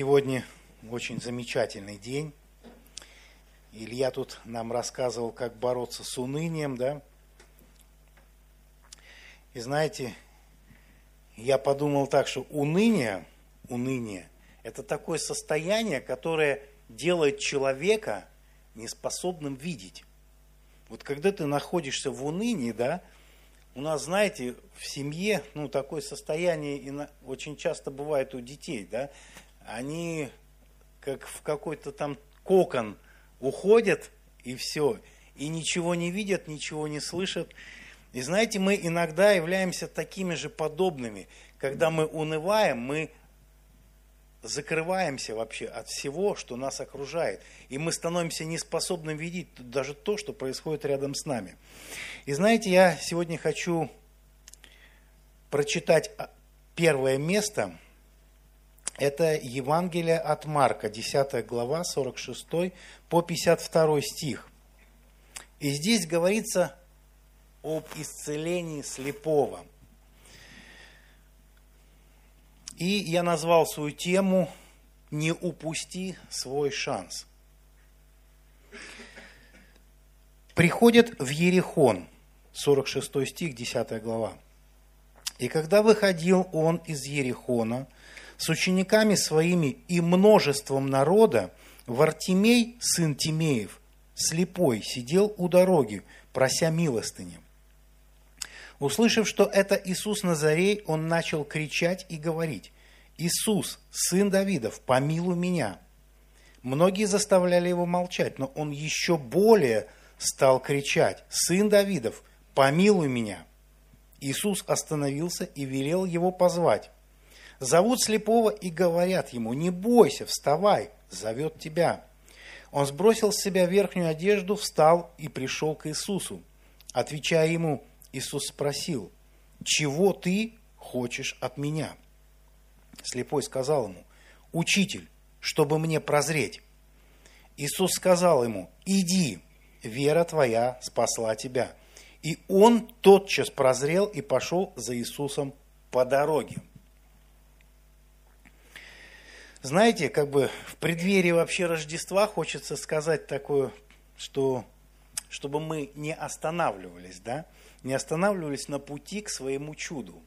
Сегодня очень замечательный день. Илья тут нам рассказывал, как бороться с унынием, да? И знаете, я подумал так, что уныние, уныние, это такое состояние, которое делает человека неспособным видеть. Вот когда ты находишься в унынии, да, у нас, знаете, в семье, ну, такое состояние очень часто бывает у детей, да, они как в какой-то там кокон уходят, и все, и ничего не видят, ничего не слышат. И знаете, мы иногда являемся такими же подобными. Когда мы унываем, мы закрываемся вообще от всего, что нас окружает. И мы становимся неспособны видеть даже то, что происходит рядом с нами. И знаете, я сегодня хочу прочитать первое место. Это Евангелие от Марка, 10 глава, 46 по 52 стих. И здесь говорится об исцелении слепого. И я назвал свою тему «Не упусти свой шанс». Приходит в Ерехон, 46 стих, 10 глава. «И когда выходил он из Ерехона с учениками своими и множеством народа, Вартимей, сын Тимеев, слепой, сидел у дороги, прося милостыни. Услышав, что это Иисус Назарей, он начал кричать и говорить, «Иисус, сын Давидов, помилуй меня!» Многие заставляли его молчать, но он еще более стал кричать, «Сын Давидов, помилуй меня!» Иисус остановился и велел его позвать. Зовут слепого и говорят ему, «Не бойся, вставай, зовет тебя». Он сбросил с себя верхнюю одежду, встал и пришел к Иисусу. Отвечая ему, Иисус спросил, чего ты хочешь от меня? Слепой сказал ему, учитель, чтобы мне прозреть. Иисус сказал ему, иди, вера твоя спасла тебя. И он тотчас прозрел и пошел за Иисусом по дороге. Знаете, как бы в преддверии вообще Рождества хочется сказать такое, что чтобы мы не останавливались, да, не останавливались на пути к своему чуду.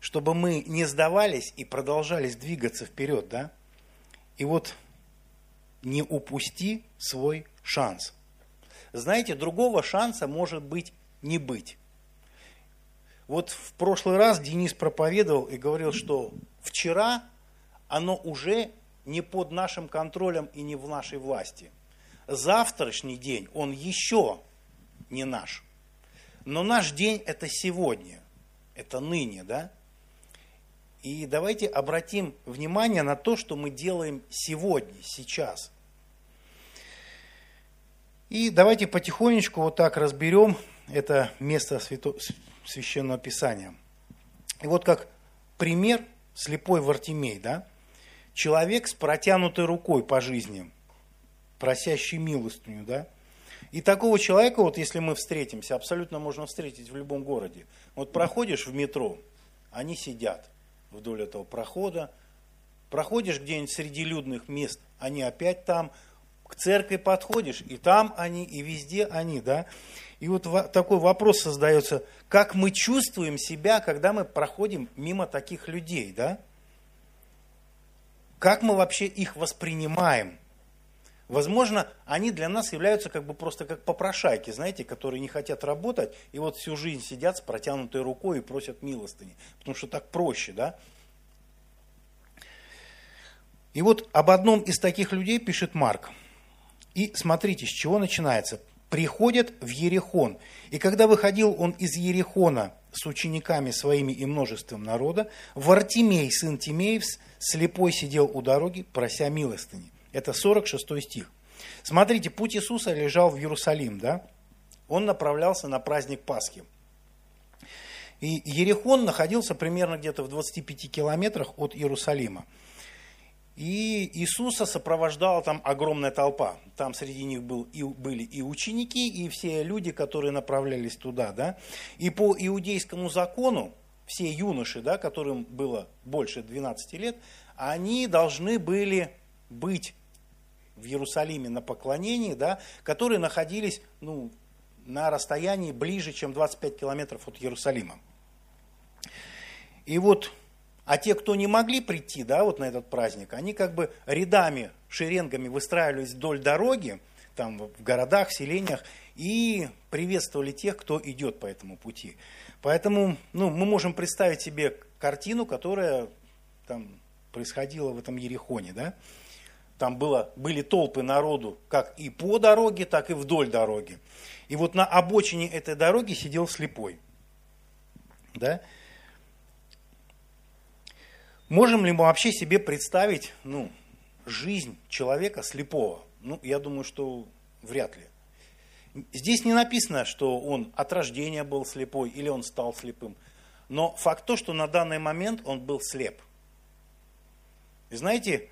Чтобы мы не сдавались и продолжались двигаться вперед, да? И вот не упусти свой шанс. Знаете, другого шанса может быть не быть. Вот в прошлый раз Денис проповедовал и говорил, что вчера оно уже не под нашим контролем и не в нашей власти. Завтрашний день, он еще не наш. Но наш день это сегодня, это ныне, да? И давайте обратим внимание на то, что мы делаем сегодня, сейчас. И давайте потихонечку вот так разберем это место свято... священного писания. И вот как пример слепой Вартимей, да? Человек с протянутой рукой по жизни, просящий милостыню, да? И такого человека, вот если мы встретимся, абсолютно можно встретить в любом городе. Вот проходишь в метро, они сидят вдоль этого прохода. Проходишь где-нибудь среди людных мест, они опять там. К церкви подходишь, и там они, и везде они, да. И вот такой вопрос создается, как мы чувствуем себя, когда мы проходим мимо таких людей, да? Как мы вообще их воспринимаем? Возможно, они для нас являются как бы просто как попрошайки, знаете, которые не хотят работать и вот всю жизнь сидят с протянутой рукой и просят милостыни, потому что так проще, да? И вот об одном из таких людей пишет Марк. И смотрите, с чего начинается. Приходят в Ерехон. И когда выходил он из Ерехона с учениками своими и множеством народа, Вартимей, сын Тимеев, слепой сидел у дороги, прося милостыни. Это 46 стих. Смотрите, путь Иисуса лежал в Иерусалим, да? Он направлялся на праздник Пасхи. И Ерехон находился примерно где-то в 25 километрах от Иерусалима. И Иисуса сопровождала там огромная толпа. Там среди них был, и, были и ученики, и все люди, которые направлялись туда. Да? И по иудейскому закону все юноши, да, которым было больше 12 лет, они должны были быть в Иерусалиме на поклонении, да, которые находились ну, на расстоянии ближе, чем 25 километров от Иерусалима. И вот, а те, кто не могли прийти да, вот на этот праздник, они как бы рядами, шеренгами выстраивались вдоль дороги, там в городах, селениях, и приветствовали тех, кто идет по этому пути. Поэтому ну, мы можем представить себе картину, которая там происходила в этом Ерехоне. Да? Там было, были толпы народу как и по дороге, так и вдоль дороги. И вот на обочине этой дороги сидел слепой. Да? Можем ли мы вообще себе представить ну, жизнь человека слепого? Ну, я думаю, что вряд ли. Здесь не написано, что он от рождения был слепой или он стал слепым. Но факт то, что на данный момент он был слеп. И знаете,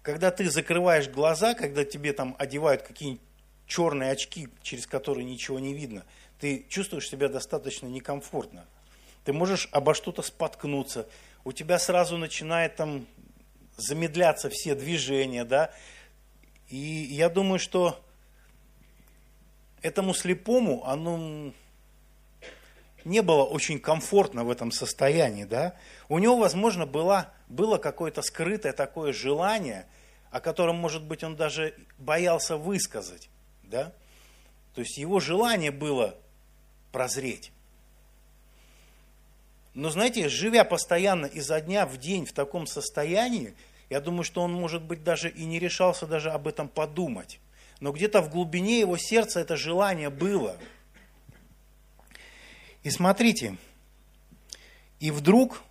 когда ты закрываешь глаза, когда тебе там одевают какие-нибудь черные очки, через которые ничего не видно, ты чувствуешь себя достаточно некомфортно. Ты можешь обо что-то споткнуться, у тебя сразу начинает там замедляться все движения, да. И я думаю, что этому слепому, оно не было очень комфортно в этом состоянии, да. У него, возможно, было, было какое-то скрытое такое желание, о котором, может быть, он даже боялся высказать, да. То есть его желание было прозреть. Но знаете, живя постоянно изо дня в день в таком состоянии, я думаю, что он, может быть, даже и не решался даже об этом подумать. Но где-то в глубине его сердца это желание было. И смотрите, и вдруг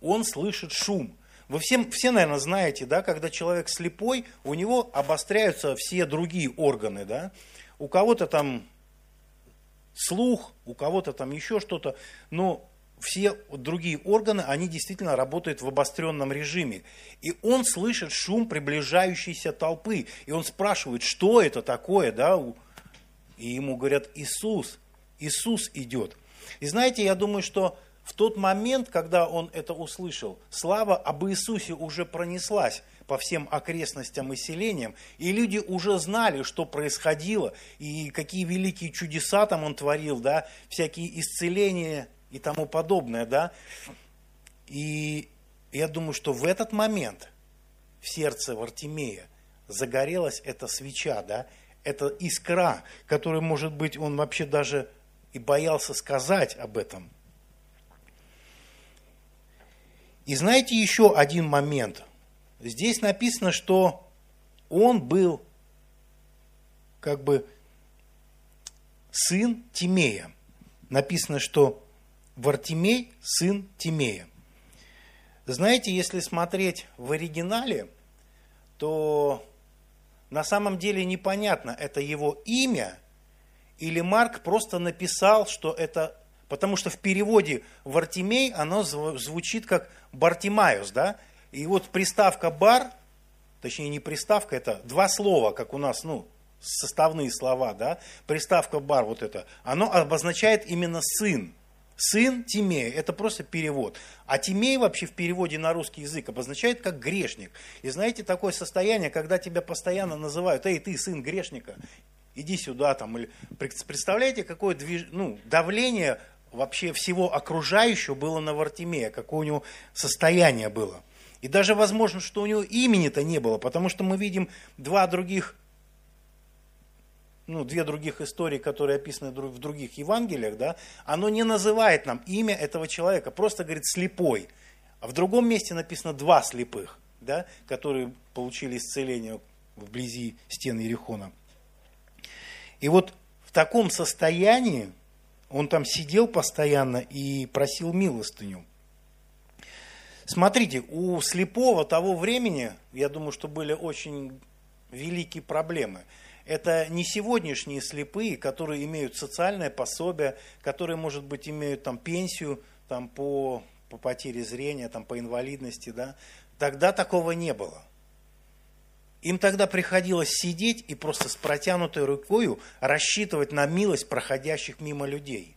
он слышит шум. Вы все, все, наверное, знаете, да, когда человек слепой, у него обостряются все другие органы, да. У кого-то там слух, у кого-то там еще что-то, но все другие органы, они действительно работают в обостренном режиме. И он слышит шум приближающейся толпы. И он спрашивает, что это такое, да? И ему говорят, Иисус, Иисус идет. И знаете, я думаю, что в тот момент, когда он это услышал, слава об Иисусе уже пронеслась по всем окрестностям и селениям, и люди уже знали, что происходило, и какие великие чудеса там он творил, да, всякие исцеления и тому подобное, да. И я думаю, что в этот момент в сердце Вартимея загорелась эта свеча, да, эта искра, которую, может быть, он вообще даже и боялся сказать об этом. И знаете еще один момент. Здесь написано, что он был как бы сын Тимея. Написано, что Вартимей – сын Тимея. Знаете, если смотреть в оригинале, то на самом деле непонятно, это его имя или Марк просто написал, что это... Потому что в переводе Вартимей оно звучит как Бартимайус, да? И вот приставка «бар», точнее не приставка, это два слова, как у нас, ну, составные слова, да? Приставка «бар» вот это, оно обозначает именно «сын». Сын Тимея, это просто перевод. А Тимей вообще в переводе на русский язык обозначает как грешник. И знаете, такое состояние, когда тебя постоянно называют, эй, ты сын грешника, иди сюда там. Или, представляете, какое движ... ну, давление вообще всего окружающего было на Вартимея, какое у него состояние было. И даже возможно, что у него имени-то не было, потому что мы видим два других ну, две других истории, которые описаны в других Евангелиях, да, оно не называет нам имя этого человека, просто говорит слепой. А в другом месте написано два слепых, да, которые получили исцеление вблизи стен Ерехона. И вот в таком состоянии он там сидел постоянно и просил милостыню. Смотрите, у слепого того времени, я думаю, что были очень великие проблемы – это не сегодняшние слепые, которые имеют социальное пособие, которые, может быть, имеют там пенсию там, по, по потере зрения, там, по инвалидности. Да? Тогда такого не было. Им тогда приходилось сидеть и просто с протянутой рукой рассчитывать на милость проходящих мимо людей.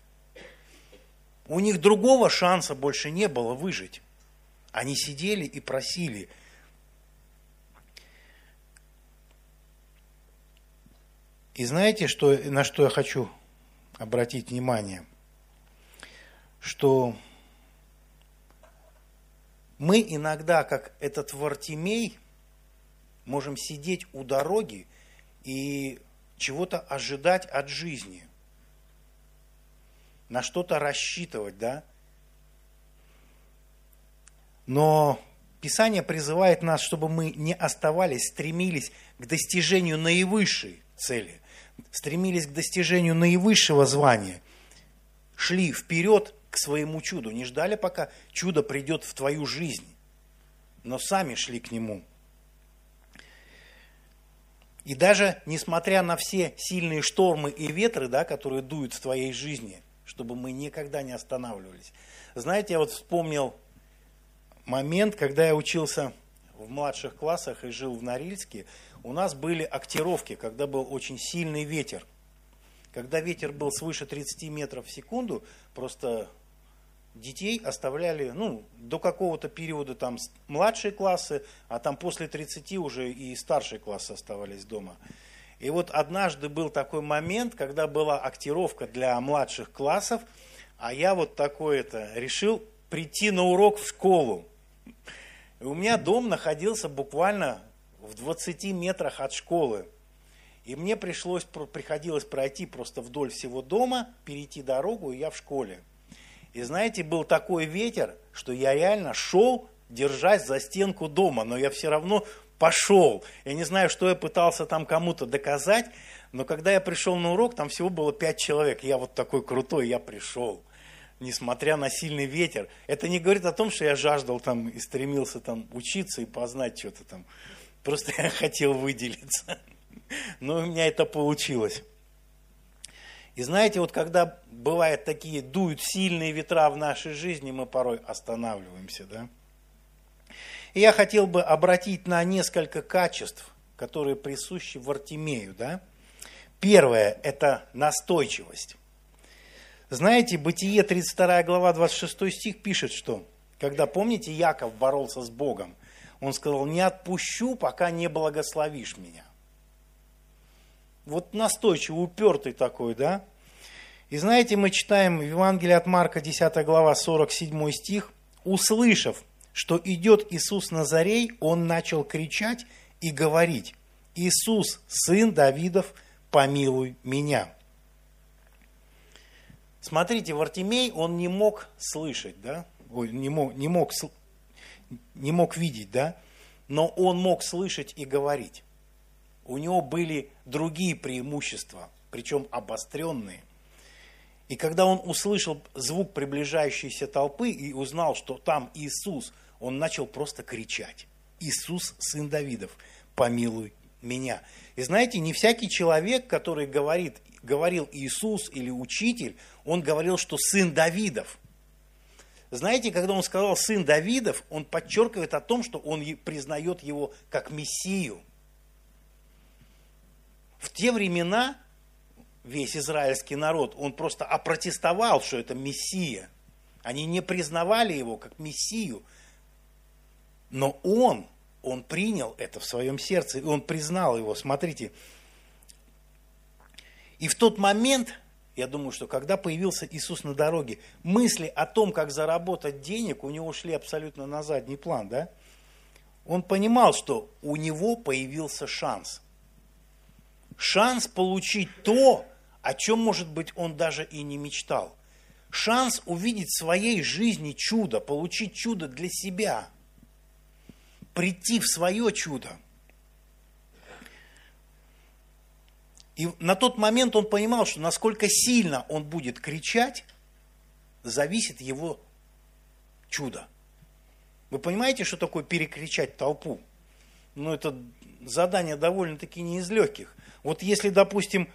У них другого шанса больше не было выжить. Они сидели и просили. И знаете, что, на что я хочу обратить внимание? Что мы иногда, как этот Вартимей, можем сидеть у дороги и чего-то ожидать от жизни, на что-то рассчитывать, да? Но Писание призывает нас, чтобы мы не оставались, стремились к достижению наивысшей цели, стремились к достижению наивысшего звания, шли вперед к своему чуду, не ждали, пока чудо придет в твою жизнь, но сами шли к нему. И даже несмотря на все сильные штормы и ветры, да, которые дуют в твоей жизни, чтобы мы никогда не останавливались. Знаете, я вот вспомнил момент, когда я учился в младших классах и жил в Норильске, у нас были актировки, когда был очень сильный ветер. Когда ветер был свыше 30 метров в секунду, просто детей оставляли, ну, до какого-то периода там младшие классы, а там после 30 уже и старшие классы оставались дома. И вот однажды был такой момент, когда была актировка для младших классов, а я вот такой это решил прийти на урок в школу. И у меня дом находился буквально в 20 метрах от школы. И мне пришлось, приходилось пройти просто вдоль всего дома, перейти дорогу, и я в школе. И знаете, был такой ветер, что я реально шел, держась за стенку дома, но я все равно пошел. Я не знаю, что я пытался там кому-то доказать, но когда я пришел на урок, там всего было пять человек. Я вот такой крутой, я пришел несмотря на сильный ветер. Это не говорит о том, что я жаждал там и стремился там учиться и познать что-то там. Просто я хотел выделиться. Но у меня это получилось. И знаете, вот когда бывают такие, дуют сильные ветра в нашей жизни, мы порой останавливаемся, да? И я хотел бы обратить на несколько качеств, которые присущи в Артемею, да? Первое – это настойчивость. Знаете, Бытие 32 глава 26 стих пишет, что когда, помните, Яков боролся с Богом, он сказал, не отпущу, пока не благословишь меня. Вот настойчивый, упертый такой, да? И знаете, мы читаем в Евангелии от Марка, 10 глава, 47 стих, услышав, что идет Иисус Назарей, он начал кричать и говорить, Иисус, сын Давидов, помилуй меня. Смотрите, Вартимей, он не мог слышать, да? Ой, не мог, не мог, не мог видеть, да? Но он мог слышать и говорить. У него были другие преимущества, причем обостренные. И когда он услышал звук приближающейся толпы и узнал, что там Иисус, он начал просто кричать. Иисус, сын Давидов, помилуй меня. И знаете, не всякий человек, который говорит, говорил Иисус или учитель, он говорил, что сын Давидов. Знаете, когда он сказал сын Давидов, он подчеркивает о том, что он признает его как Мессию. В те времена весь израильский народ, он просто опротестовал, что это Мессия. Они не признавали его как Мессию. Но он, он принял это в своем сердце, и он признал его. Смотрите, и в тот момент, я думаю, что когда появился Иисус на дороге, мысли о том, как заработать денег, у него шли абсолютно на задний план, да? Он понимал, что у него появился шанс. Шанс получить то, о чем, может быть, он даже и не мечтал. Шанс увидеть в своей жизни чудо, получить чудо для себя, прийти в свое чудо – И на тот момент он понимал, что насколько сильно он будет кричать, зависит его чудо. Вы понимаете, что такое перекричать толпу? Ну, это задание довольно-таки не из легких. Вот если, допустим,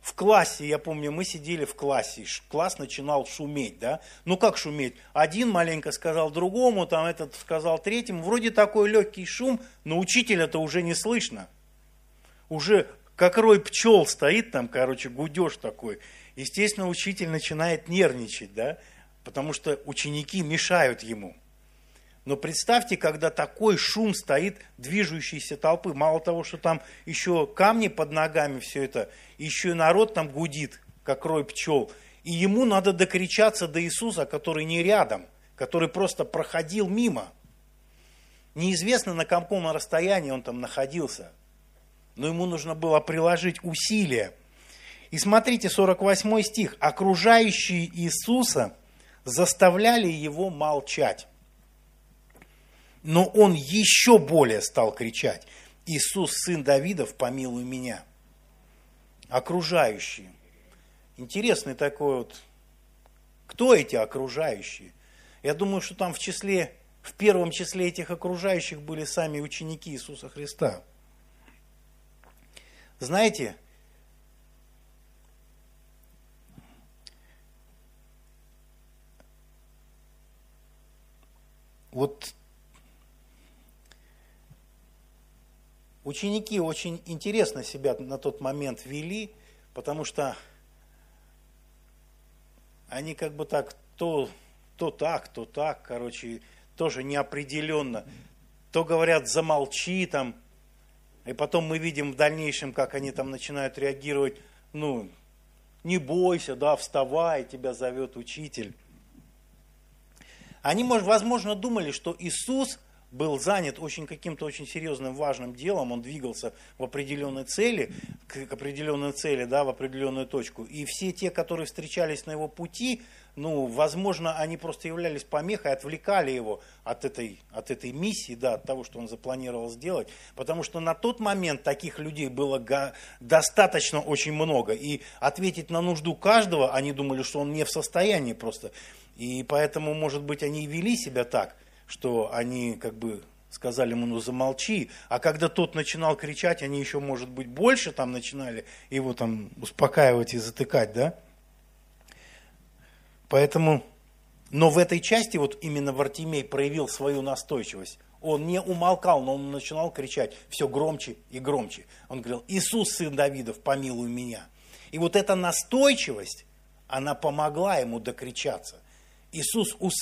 в классе, я помню, мы сидели в классе, класс начинал шуметь, да? Ну как шуметь? Один маленько сказал другому, там этот сказал третьему, вроде такой легкий шум, но учителя-то уже не слышно. Уже как рой пчел стоит там, короче, гудеж такой. Естественно, учитель начинает нервничать, да. потому что ученики мешают ему. Но представьте, когда такой шум стоит движущейся толпы. Мало того, что там еще камни под ногами все это, еще и народ там гудит, как рой пчел. И ему надо докричаться до Иисуса, который не рядом, который просто проходил мимо. Неизвестно, на каком расстоянии он там находился. Но ему нужно было приложить усилия. И смотрите, 48 стих. «Окружающие Иисуса заставляли его молчать». Но он еще более стал кричать, «Иисус, сын Давидов, помилуй меня». Окружающие. Интересный такой вот, кто эти окружающие? Я думаю, что там в числе, в первом числе этих окружающих были сами ученики Иисуса Христа. Знаете, вот Ученики очень интересно себя на тот момент вели, потому что они как бы так то, то так, то так, короче, тоже неопределенно. То говорят, замолчи там, и потом мы видим в дальнейшем, как они там начинают реагировать, ну, не бойся, да, вставай, тебя зовет учитель. Они, возможно, думали, что Иисус – был занят очень каким-то очень серьезным, важным делом, он двигался в определенной цели, к определенной цели, да, в определенную точку. И все те, которые встречались на его пути, ну, возможно, они просто являлись помехой, отвлекали его от этой, от этой миссии, да, от того, что он запланировал сделать. Потому что на тот момент таких людей было достаточно очень много. И ответить на нужду каждого, они думали, что он не в состоянии просто. И поэтому, может быть, они и вели себя так – что они как бы сказали ему, ну замолчи, а когда тот начинал кричать, они еще, может быть, больше там начинали его там успокаивать и затыкать, да? Поэтому, но в этой части вот именно Вартимей проявил свою настойчивость. Он не умолкал, но он начинал кричать все громче и громче. Он говорил, Иисус, сын Давидов, помилуй меня. И вот эта настойчивость, она помогла ему докричаться. Иисус услышал